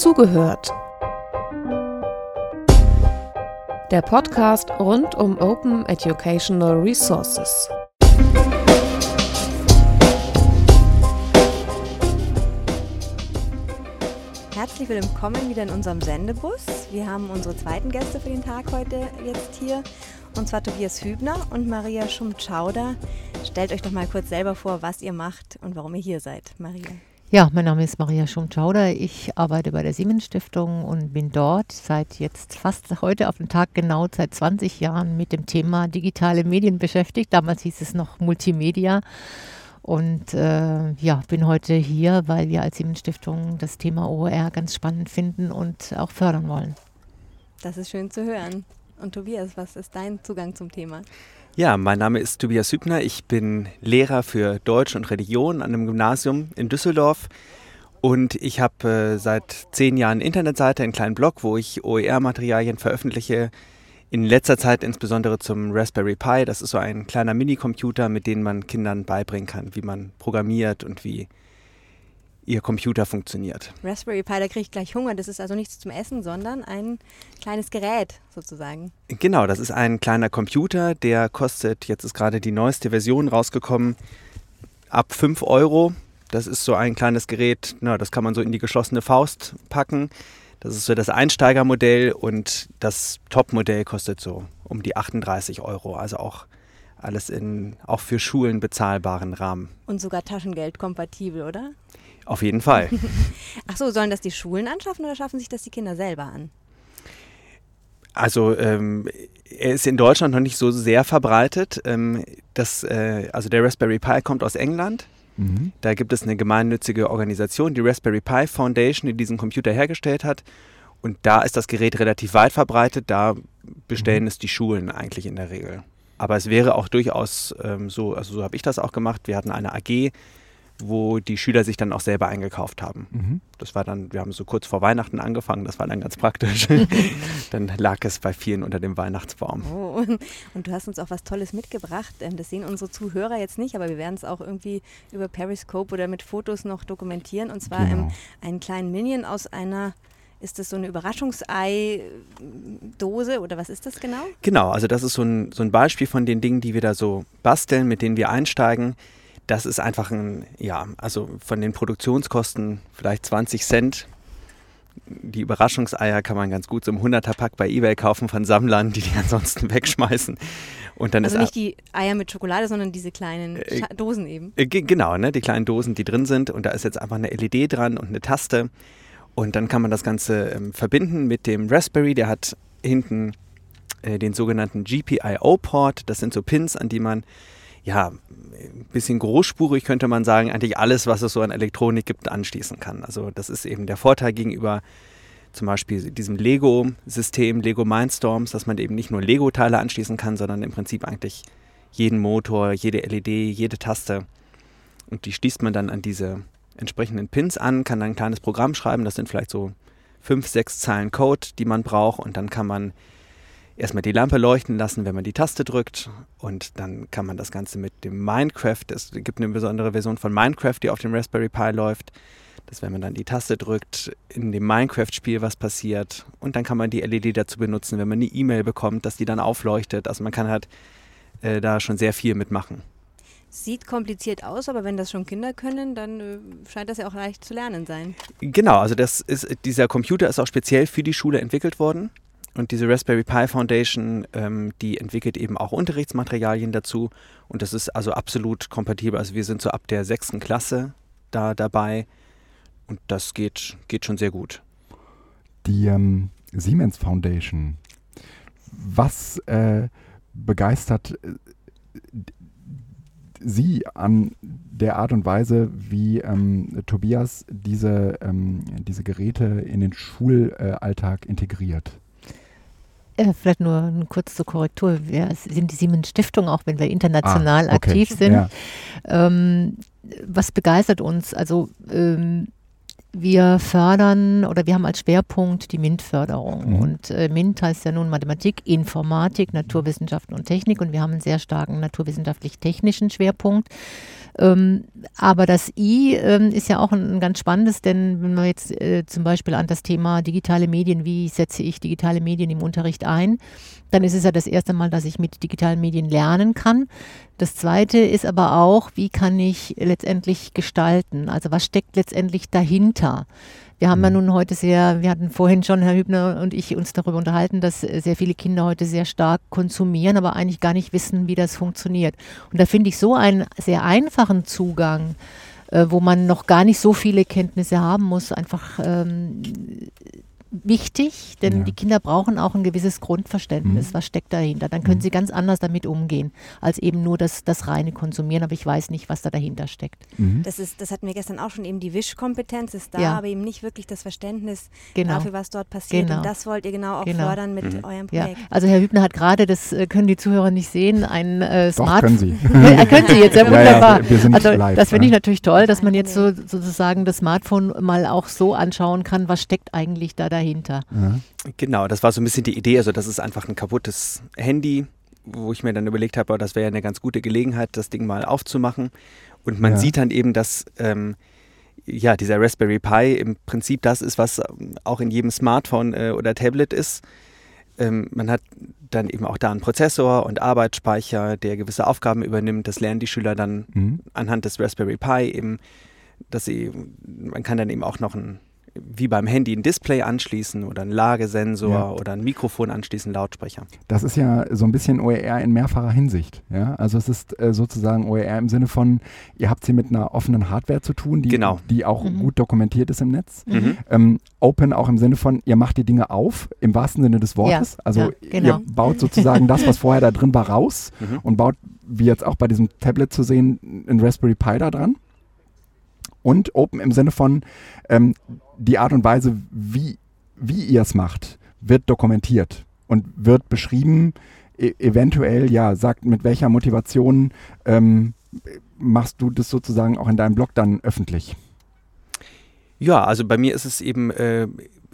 Zugehört. Der Podcast rund um Open Educational Resources. Herzlich willkommen wieder in unserem Sendebus. Wir haben unsere zweiten Gäste für den Tag heute jetzt hier, und zwar Tobias Hübner und Maria Schumtschauder. Stellt euch doch mal kurz selber vor, was ihr macht und warum ihr hier seid, Maria. Ja, mein Name ist Maria Schumtschauder. Ich arbeite bei der Siemens Stiftung und bin dort seit jetzt fast heute auf den Tag genau seit 20 Jahren mit dem Thema digitale Medien beschäftigt. Damals hieß es noch Multimedia. Und äh, ja, bin heute hier, weil wir als Siemens Stiftung das Thema OER ganz spannend finden und auch fördern wollen. Das ist schön zu hören. Und Tobias, was ist dein Zugang zum Thema? Ja, mein Name ist Tobias Hübner. Ich bin Lehrer für Deutsch und Religion an einem Gymnasium in Düsseldorf. Und ich habe äh, seit zehn Jahren Internetseite, einen kleinen Blog, wo ich OER-Materialien veröffentliche. In letzter Zeit insbesondere zum Raspberry Pi. Das ist so ein kleiner Minicomputer, mit dem man Kindern beibringen kann, wie man programmiert und wie ihr Computer funktioniert. Raspberry Pi, da kriege ich gleich Hunger. Das ist also nichts zum Essen, sondern ein kleines Gerät sozusagen. Genau, das ist ein kleiner Computer, der kostet, jetzt ist gerade die neueste Version rausgekommen, ab 5 Euro. Das ist so ein kleines Gerät, na, das kann man so in die geschlossene Faust packen. Das ist so das Einsteigermodell und das Topmodell kostet so um die 38 Euro. Also auch alles in auch für Schulen bezahlbaren Rahmen. Und sogar Taschengeld kompatibel, oder? Auf jeden Fall. Ach so, sollen das die Schulen anschaffen oder schaffen sich das die Kinder selber an? Also ähm, er ist in Deutschland noch nicht so sehr verbreitet. Ähm, das, äh, also der Raspberry Pi kommt aus England. Mhm. Da gibt es eine gemeinnützige Organisation, die Raspberry Pi Foundation, die diesen Computer hergestellt hat. Und da ist das Gerät relativ weit verbreitet. Da bestellen mhm. es die Schulen eigentlich in der Regel. Aber es wäre auch durchaus ähm, so, also so habe ich das auch gemacht. Wir hatten eine AG, wo die Schüler sich dann auch selber eingekauft haben. Mhm. Das war dann, wir haben so kurz vor Weihnachten angefangen, das war dann ganz praktisch. dann lag es bei vielen unter dem Weihnachtsbaum. Oh, und, du hast uns auch was Tolles mitgebracht. Ähm, das sehen unsere Zuhörer jetzt nicht, aber wir werden es auch irgendwie über Periscope oder mit Fotos noch dokumentieren. Und zwar genau. einen kleinen Minion aus einer ist das so eine Überraschungsei-Dose oder was ist das genau? Genau, also das ist so ein, so ein Beispiel von den Dingen, die wir da so basteln, mit denen wir einsteigen das ist einfach ein, ja, also von den Produktionskosten vielleicht 20 Cent. Die Überraschungseier kann man ganz gut so im 100er-Pack bei Ebay kaufen von Sammlern, die die ansonsten wegschmeißen. Und dann also ist nicht die Eier mit Schokolade, sondern diese kleinen äh, Dosen eben. Äh, genau, ne, die kleinen Dosen, die drin sind. Und da ist jetzt einfach eine LED dran und eine Taste. Und dann kann man das Ganze ähm, verbinden mit dem Raspberry. Der hat hinten äh, den sogenannten GPIO-Port. Das sind so Pins, an die man ja, ein bisschen großspurig könnte man sagen, eigentlich alles, was es so an Elektronik gibt, anschließen kann. Also das ist eben der Vorteil gegenüber zum Beispiel diesem Lego-System, Lego Mindstorms, dass man eben nicht nur Lego-Teile anschließen kann, sondern im Prinzip eigentlich jeden Motor, jede LED, jede Taste. Und die schließt man dann an diese entsprechenden Pins an, kann dann ein kleines Programm schreiben. Das sind vielleicht so fünf, sechs Zeilen Code, die man braucht. Und dann kann man erstmal die Lampe leuchten lassen, wenn man die Taste drückt. Und dann kann man das Ganze mit dem Minecraft, es gibt eine besondere Version von Minecraft, die auf dem Raspberry Pi läuft. dass wenn man dann die Taste drückt, in dem Minecraft-Spiel was passiert. Und dann kann man die LED dazu benutzen, wenn man eine E-Mail bekommt, dass die dann aufleuchtet. Also man kann halt äh, da schon sehr viel mitmachen. Sieht kompliziert aus, aber wenn das schon Kinder können, dann äh, scheint das ja auch leicht zu lernen sein. Genau, also das ist, dieser Computer ist auch speziell für die Schule entwickelt worden. Und diese Raspberry Pi Foundation, ähm, die entwickelt eben auch Unterrichtsmaterialien dazu. Und das ist also absolut kompatibel. Also wir sind so ab der sechsten Klasse da dabei. Und das geht, geht schon sehr gut. Die ähm, Siemens Foundation, was äh, begeistert äh, Sie an der Art und Weise, wie ähm, Tobias diese, ähm, diese Geräte in den Schulalltag integriert? Äh, vielleicht nur kurz zur Korrektur. Wir sind die Siemens Stiftung, auch wenn wir international ah, okay. aktiv sind. Ja. Ähm, was begeistert uns? Also ähm, Wir fördern oder wir haben als Schwerpunkt die MINT-Förderung. Mhm. Und äh, MINT heißt ja nun Mathematik, Informatik, Naturwissenschaften und Technik. Und wir haben einen sehr starken naturwissenschaftlich-technischen Schwerpunkt. Ähm, aber das I ähm, ist ja auch ein, ein, ganz spannendes, denn wenn man jetzt äh, zum Beispiel an das Thema digitale Medien, wie setze ich digitale Medien im Unterricht ein, dann ist es ja das erste Mal, dass ich mit digitalen Medien lernen kann. Das zweite ist aber auch, wie kann ich letztendlich gestalten? Also was steckt letztendlich dahinter? Wir haben ja mhm. nun heute sehr, wir hatten vorhin schon, Herr Hübner und ich, uns darüber unterhalten, dass sehr viele Kinder heute sehr stark konsumieren, aber eigentlich gar nicht wissen, wie das funktioniert. Und da finde ich so einen sehr einfachen Zugang, äh, wo man noch gar nicht so viele Kenntnisse haben muss, einfach ähm, wichtig, denn ja. die Kinder brauchen auch ein gewisses Grundverständnis, mhm. was steckt dahinter. Dann können mhm. sie ganz anders damit umgehen, als eben nur das, das reine Konsumieren, aber ich weiß nicht, was da dahinter steckt. Mhm. Das, ist, das hatten wir gestern auch schon, eben die Wischkompetenz ist da, ja. aber eben nicht wirklich das Verständnis genau. dafür, was dort passiert. Genau. Und das wollt ihr genau auch genau. fördern mit mhm. eurem Projekt. Ja. Also Herr Hübner hat gerade, das äh, können die Zuhörer nicht sehen, ein äh, Smartphone. können Sie. ja, können Sie jetzt, ja wunderbar. wir, wir also live, das finde ich natürlich toll, dass man jetzt so, sozusagen das Smartphone mal auch so anschauen kann, was steckt eigentlich da dahinter. Ja. Genau, das war so ein bisschen die Idee. Also das ist einfach ein kaputtes Handy, wo ich mir dann überlegt habe, oh, das wäre ja eine ganz gute Gelegenheit, das Ding mal aufzumachen. Und man ja. sieht dann eben, dass ähm, ja, dieser Raspberry Pi im Prinzip das ist, was auch in jedem Smartphone äh, oder Tablet ist. Ähm, man hat dann eben auch da einen Prozessor und Arbeitsspeicher, der gewisse Aufgaben übernimmt. Das lernen die Schüler dann mhm. anhand des Raspberry Pi eben, dass sie, man kann dann eben auch noch ein wie beim Handy ein Display anschließen oder ein Lagesensor ja. oder ein Mikrofon anschließen, Lautsprecher. Das ist ja so ein bisschen OER in mehrfacher Hinsicht. Ja? Also es ist äh, sozusagen OER im Sinne von, ihr habt hier mit einer offenen Hardware zu tun, die, genau. die auch mhm. gut dokumentiert ist im Netz. Mhm. Ähm, Open auch im Sinne von, ihr macht die Dinge auf, im wahrsten Sinne des Wortes. Ja. Also ja, genau. ihr baut sozusagen das, was vorher da drin war, raus mhm. und baut, wie jetzt auch bei diesem Tablet zu sehen, ein Raspberry Pi da dran und Open im Sinne von ähm, die Art und Weise, wie, wie ihr es macht, wird dokumentiert und wird beschrieben, e eventuell, ja, sagt, mit welcher Motivation ähm, machst du das sozusagen auch in deinem Blog dann öffentlich? Ja, also bei mir ist es eben äh,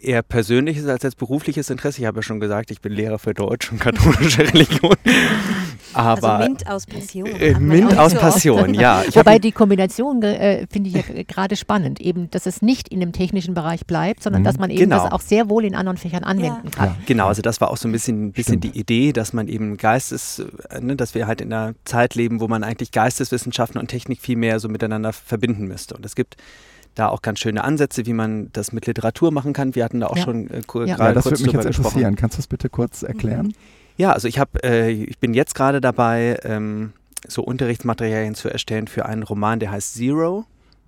eher persönliches als jetzt berufliches Interesse. Ich habe ja schon gesagt, ich bin Lehrer für Deutsch und katholische Religion. Aber also Mint aus Passion. Äh, Mint aus Passion, ja. Ich Wobei die Kombination äh, finde ich ja gerade spannend, eben, dass es nicht in dem technischen Bereich bleibt, sondern mhm. dass man eben genau. das auch sehr wohl in anderen Fächern anwenden ja. kann. Ja. Genau, also das war auch so ein bisschen, bisschen die Idee, dass man eben Geistes, äh, ne, dass wir halt in einer Zeit leben, wo man eigentlich Geisteswissenschaften und Technik viel mehr so miteinander verbinden müsste. Und es gibt da auch ganz schöne Ansätze, wie man das mit Literatur machen kann. Wir hatten da auch ja. schon äh, ja. gerade ja, das würde mich jetzt interessieren. Kannst du das bitte kurz erklären? Ja, also ich habe, äh, ich bin jetzt gerade dabei, ähm, so Unterrichtsmaterialien zu erstellen für einen Roman, der heißt Zero.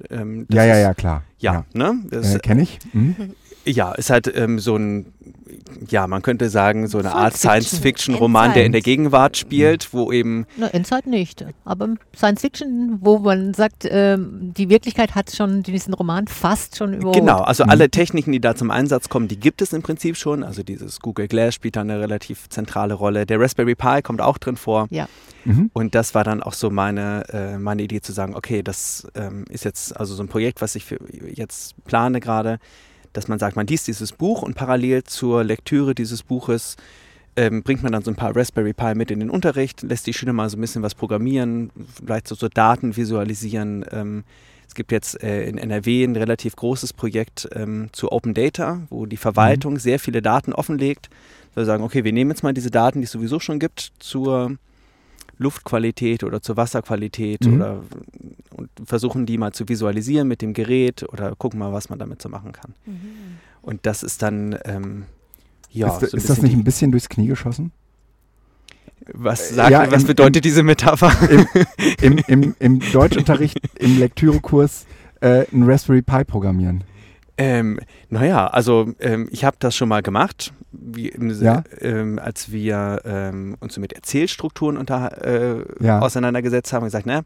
Ähm, ja, ja, ja, klar. Ja, ja. ne? Äh, Kenne ich. Mhm. Ja, ist halt ähm, so ein, ja, man könnte sagen, so eine Art Science-Fiction-Roman, der in der Gegenwart spielt, wo eben. Na, Endzeit nicht. Aber Science-Fiction, wo man sagt, ähm, die Wirklichkeit hat schon diesen Roman fast schon überholt. Genau, also mhm. alle Techniken, die da zum Einsatz kommen, die gibt es im Prinzip schon. Also dieses Google Glass spielt da eine relativ zentrale Rolle. Der Raspberry Pi kommt auch drin vor. Ja. Mhm. Und das war dann auch so meine, äh, meine Idee zu sagen, okay, das ähm, ist jetzt also so ein Projekt, was ich für jetzt plane gerade dass man sagt, man liest dieses Buch und parallel zur Lektüre dieses Buches ähm, bringt man dann so ein paar Raspberry Pi mit in den Unterricht, lässt die Schüler mal so ein bisschen was programmieren, vielleicht so, so Daten visualisieren. Ähm, es gibt jetzt äh, in NRW ein relativ großes Projekt ähm, zu Open Data, wo die Verwaltung mhm. sehr viele Daten offenlegt. Wir sagen, okay, wir nehmen jetzt mal diese Daten, die es sowieso schon gibt, zur Luftqualität oder zur Wasserqualität mhm. oder und versuchen die mal zu visualisieren mit dem Gerät oder gucken mal, was man damit so machen kann. Mhm. Und das ist dann ähm, ja. Ist, so ist das nicht ein bisschen durchs Knie geschossen? Was, sagt, ja, was im, bedeutet im, diese Metapher? Im, im, im, im Deutschunterricht, im Lektürekurs äh, ein Raspberry Pi programmieren. Ähm, naja, also ähm, ich habe das schon mal gemacht, wie im, ja? ähm, als wir ähm, uns so mit Erzählstrukturen unter, äh, ja. auseinandergesetzt haben, gesagt, na,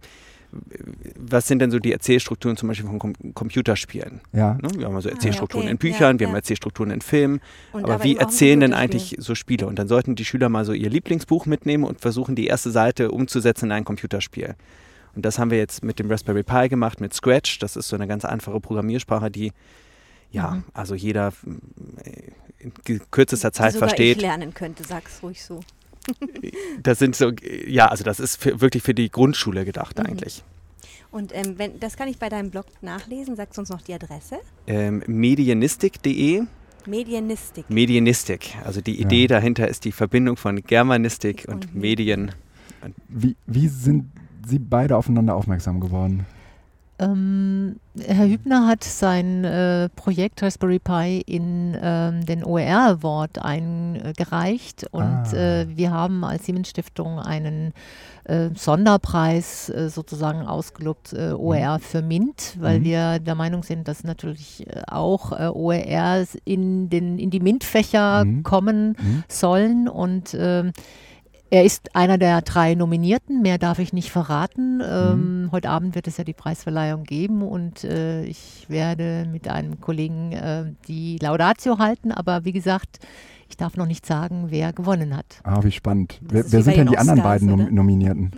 was sind denn so die Erzählstrukturen zum Beispiel von Com Computerspielen? Ja. Ne? Wir haben also Erzählstrukturen ah, okay. in Büchern, ja, wir haben Erzählstrukturen in Filmen. Und aber wie erzählen denn eigentlich so Spiele? Und dann sollten die Schüler mal so ihr Lieblingsbuch mitnehmen und versuchen, die erste Seite umzusetzen in ein Computerspiel. Und das haben wir jetzt mit dem Raspberry Pi gemacht, mit Scratch. Das ist so eine ganz einfache Programmiersprache, die ja, mhm. also jeder äh, in kürzester Zeit sogar versteht. Ich lernen könnte, sag's ruhig so. das sind so, ja, also das ist für, wirklich für die Grundschule gedacht mhm. eigentlich. Und ähm, wenn, das kann ich bei deinem Blog nachlesen. Sagst du uns noch die Adresse? Ähm, medienistik.de Medienistik. Medienistik. Also die Idee ja. dahinter ist die Verbindung von Germanistik und, und Medien. Wie, wie sind Sie beide aufeinander aufmerksam geworden? Ähm, Herr Hübner hat sein äh, Projekt Raspberry Pi in ähm, den OER Award eingereicht und ah. äh, wir haben als Siemens Stiftung einen äh, Sonderpreis äh, sozusagen ausgelobt, äh, OER mhm. für MINT, weil mhm. wir der Meinung sind, dass natürlich äh, auch OER in, den, in die MINT-Fächer mhm. kommen mhm. sollen und ähm, er ist einer der drei Nominierten, mehr darf ich nicht verraten. Ähm, mhm. Heute Abend wird es ja die Preisverleihung geben und äh, ich werde mit einem Kollegen äh, die Laudatio halten, aber wie gesagt, ich darf noch nicht sagen, wer gewonnen hat. Ah, wie spannend. Wer, wer sind denn die anderen beiden Nom Nominierten?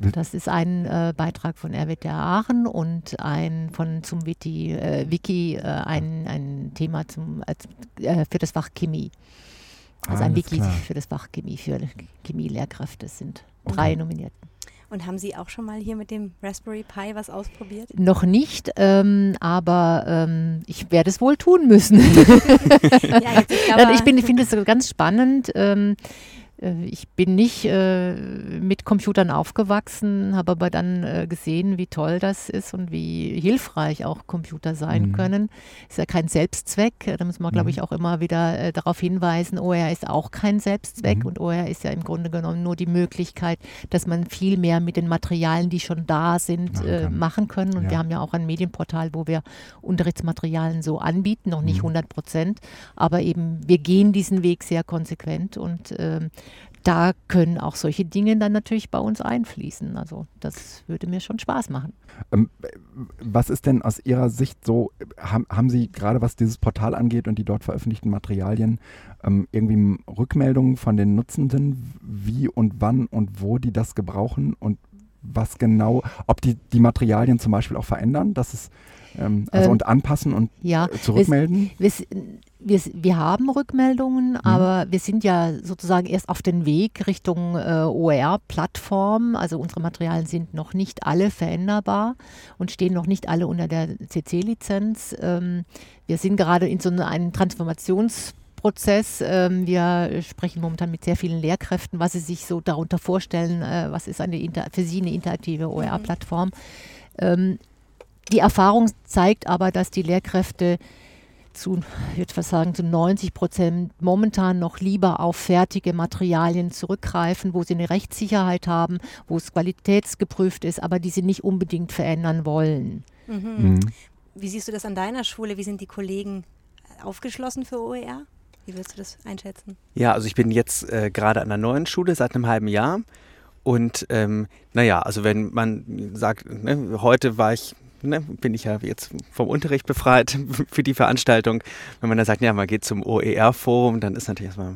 Das ist ein äh, Beitrag von RWTH Aachen und ein von zum Wiki, äh, Wiki äh, ein, ein Thema zum, äh, für das Fach Chemie. Also ein Wiki klar. für das Fach Chemie, für Chemielehrkräfte. Sind drei okay. Nominierten. Und haben Sie auch schon mal hier mit dem Raspberry Pi was ausprobiert? Noch nicht, ähm, aber ähm, ich werde es wohl tun müssen. ja, ich, ich finde es ganz spannend. Ähm, äh, ich bin nicht äh, mit Computern aufgewachsen, habe aber dann äh, gesehen, wie toll das ist und wie hilfreich auch Computer sein mhm. können. Ist ja kein Selbstzweck. Da muss man, glaube mhm. ich, auch immer wieder äh, darauf hinweisen, OER ist auch kein Selbstzweck mhm. und OER ist ja im Grunde genommen nur die Möglichkeit, dass man viel mehr mit den Materialien, die schon da sind, machen, äh, machen können. Und ja. wir haben ja auch ein Medienportal, wo wir Unterrichtsmaterialien so anbieten, noch nicht 100 mhm. Prozent, aber eben wir gehen diesen Weg sehr konsequent und ähm, da können auch solche Dinge dann natürlich bei uns einfließen. Also das würde mir schon Spaß machen. Ähm, was ist denn aus Ihrer Sicht so, haben, haben Sie gerade was dieses Portal angeht und die dort veröffentlichten Materialien, ähm, irgendwie Rückmeldungen von den Nutzenden, wie und wann und wo die das gebrauchen und was genau, ob die die Materialien zum Beispiel auch verändern, dass es ähm, also ähm, und anpassen und ja, äh, zurückmelden? Wir, wir, wir, haben Rückmeldungen, mhm. aber wir sind ja sozusagen erst auf dem Weg Richtung äh, OER-Plattform. Also unsere Materialien sind noch nicht alle veränderbar und stehen noch nicht alle unter der CC-Lizenz. Ähm, wir sind gerade in so einem Transformationsprozess. Ähm, wir sprechen momentan mit sehr vielen Lehrkräften, was sie sich so darunter vorstellen, äh, was ist eine für sie eine interaktive OER-Plattform. Ähm, die Erfahrung zeigt aber, dass die Lehrkräfte zu, ich würde fast sagen, zu 90 Prozent momentan noch lieber auf fertige Materialien zurückgreifen, wo sie eine Rechtssicherheit haben, wo es qualitätsgeprüft ist, aber die sie nicht unbedingt verändern wollen. Mhm. Mhm. Wie siehst du das an deiner Schule? Wie sind die Kollegen aufgeschlossen für OER? Wie würdest du das einschätzen? Ja, also ich bin jetzt äh, gerade an der neuen Schule seit einem halben Jahr. Und ähm, naja, also wenn man sagt, ne, heute war ich ne, bin ich ja jetzt vom Unterricht befreit für die Veranstaltung. Wenn man dann sagt, ja, man geht zum OER-Forum, dann ist natürlich erstmal.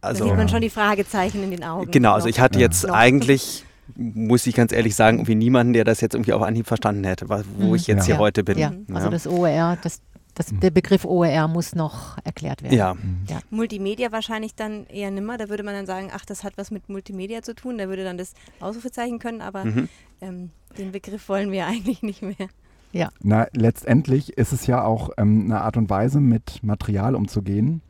Also, da sieht man schon die Fragezeichen in den Augen. Genau, also ich hatte jetzt ja. eigentlich muss ich ganz ehrlich sagen, irgendwie niemanden, der das jetzt irgendwie auf Anhieb verstanden hätte, wo mhm. ich jetzt ja. hier heute bin. Ja, also das OER, das, das, der Begriff OER muss noch erklärt werden. Ja. ja. Multimedia wahrscheinlich dann eher nimmer. Da würde man dann sagen, ach, das hat was mit Multimedia zu tun. Da würde dann das Ausrufezeichen können, aber mhm. ähm, den Begriff wollen wir eigentlich nicht mehr. Ja. Na, letztendlich ist es ja auch ähm, eine Art und Weise, mit Material umzugehen,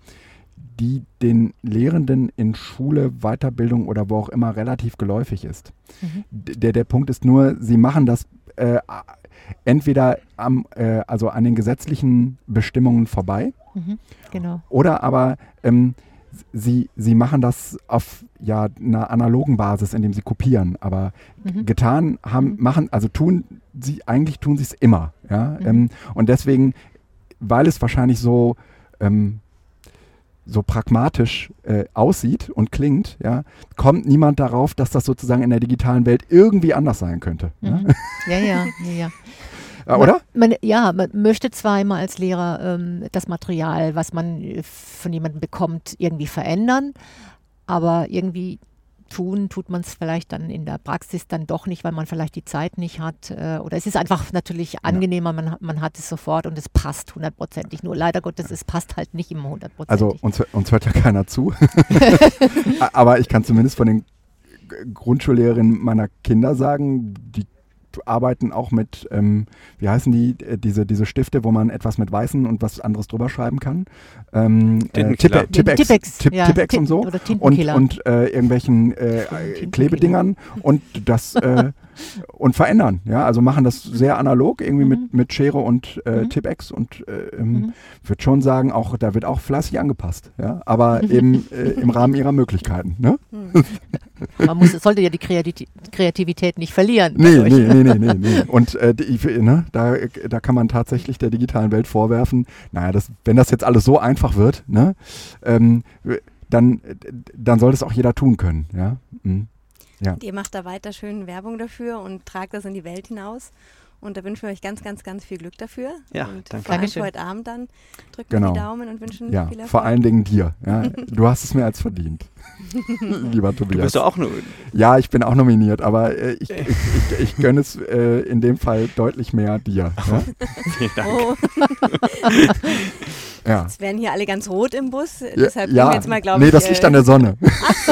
die den Lehrenden in Schule, Weiterbildung oder wo auch immer relativ geläufig ist. Mhm. Der, der Punkt ist nur, sie machen das äh, entweder am, äh, also an den gesetzlichen Bestimmungen vorbei, mhm, genau. oder aber ähm, sie, sie machen das auf ja, einer analogen Basis, indem sie kopieren. Aber mhm. getan haben, mhm. machen, also tun sie, eigentlich tun sie es immer. Ja? Mhm. Ähm, und deswegen, weil es wahrscheinlich so, ähm, so pragmatisch äh, aussieht und klingt, ja, kommt niemand darauf, dass das sozusagen in der digitalen Welt irgendwie anders sein könnte. Mhm. Ja, ja, ja. ja. Ja, oder? Man, ja, man möchte zwar immer als Lehrer ähm, das Material, was man äh, von jemandem bekommt, irgendwie verändern, aber irgendwie tun, tut man es vielleicht dann in der Praxis dann doch nicht, weil man vielleicht die Zeit nicht hat. Äh, oder es ist einfach natürlich angenehmer, man, man hat es sofort und es passt hundertprozentig. Nur leider Gottes, es passt halt nicht immer hundertprozentig. Also uns, uns hört ja keiner zu. Aber ich kann zumindest von den Grundschullehrerinnen meiner Kinder sagen, die arbeiten auch mit, ähm, wie heißen die, äh, diese, diese Stifte, wo man etwas mit Weißen und was anderes drüber schreiben kann. Ähm, äh, Tippex, Tippex, Tip, ja, Tippex und so. Und, und äh, irgendwelchen äh, Klebedingern. Und das äh, und verändern. Ja, also machen das sehr analog, irgendwie mhm. mit, mit Schere und äh, mhm. Tipex und äh, ähm, mhm. würde schon sagen, auch da wird auch fleißig angepasst. Ja, aber eben äh, im Rahmen ihrer Möglichkeiten. Ne? Mhm. Man muss, sollte ja die Kreativität nicht verlieren. Nee, nee, nee, nee, nee, nee. Und äh, die, ne, da, da kann man tatsächlich der digitalen Welt vorwerfen, naja, das, wenn das jetzt alles so einfach wird, ne, ähm, dann, dann soll das auch jeder tun können. Ja. Mhm. Ja. Und ihr macht da weiter schön Werbung dafür und tragt das in die Welt hinaus. Und da wünschen wir euch ganz, ganz, ganz viel Glück dafür. Ja, und danke. Vor allem für heute Abend dann drücken genau. die Daumen und wünschen ja, viel Erfolg. Vor allen Dingen dir. Ja. Du hast es mehr als verdient. Lieber Tobias. Du bist doch auch nur. Ja, ich bin auch nominiert, aber äh, ich, ich, ich, ich gönne es äh, in dem Fall deutlich mehr dir. Ja? Vielen Dank. Oh. Ja. Jetzt werden hier alle ganz rot im Bus. Deshalb ja, wir jetzt mal, glaube nee, ich. Nee, das liegt äh, an der Sonne. Ach.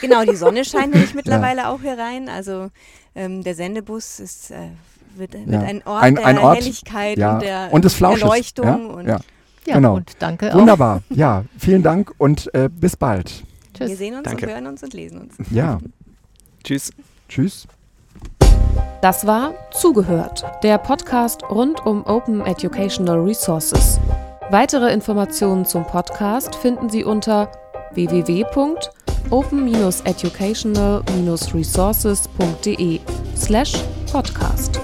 Genau, die Sonne scheint nämlich mittlerweile ja. auch hier rein. Also ähm, der Sendebus ist, äh, wird, wird ja. ein Ort ein, der ein Ort, Helligkeit ja. und der und des Erleuchtung. Ja, und ja. genau. Und danke Wunderbar. Auch. Ja, vielen Dank und äh, bis bald. Tschüss. Wir sehen uns danke. und hören uns und lesen uns. Ja. Tschüss. Tschüss. Das war Zugehört, der Podcast rund um Open Educational Resources. Weitere Informationen zum Podcast finden Sie unter www.open-educational-resources.de slash podcast.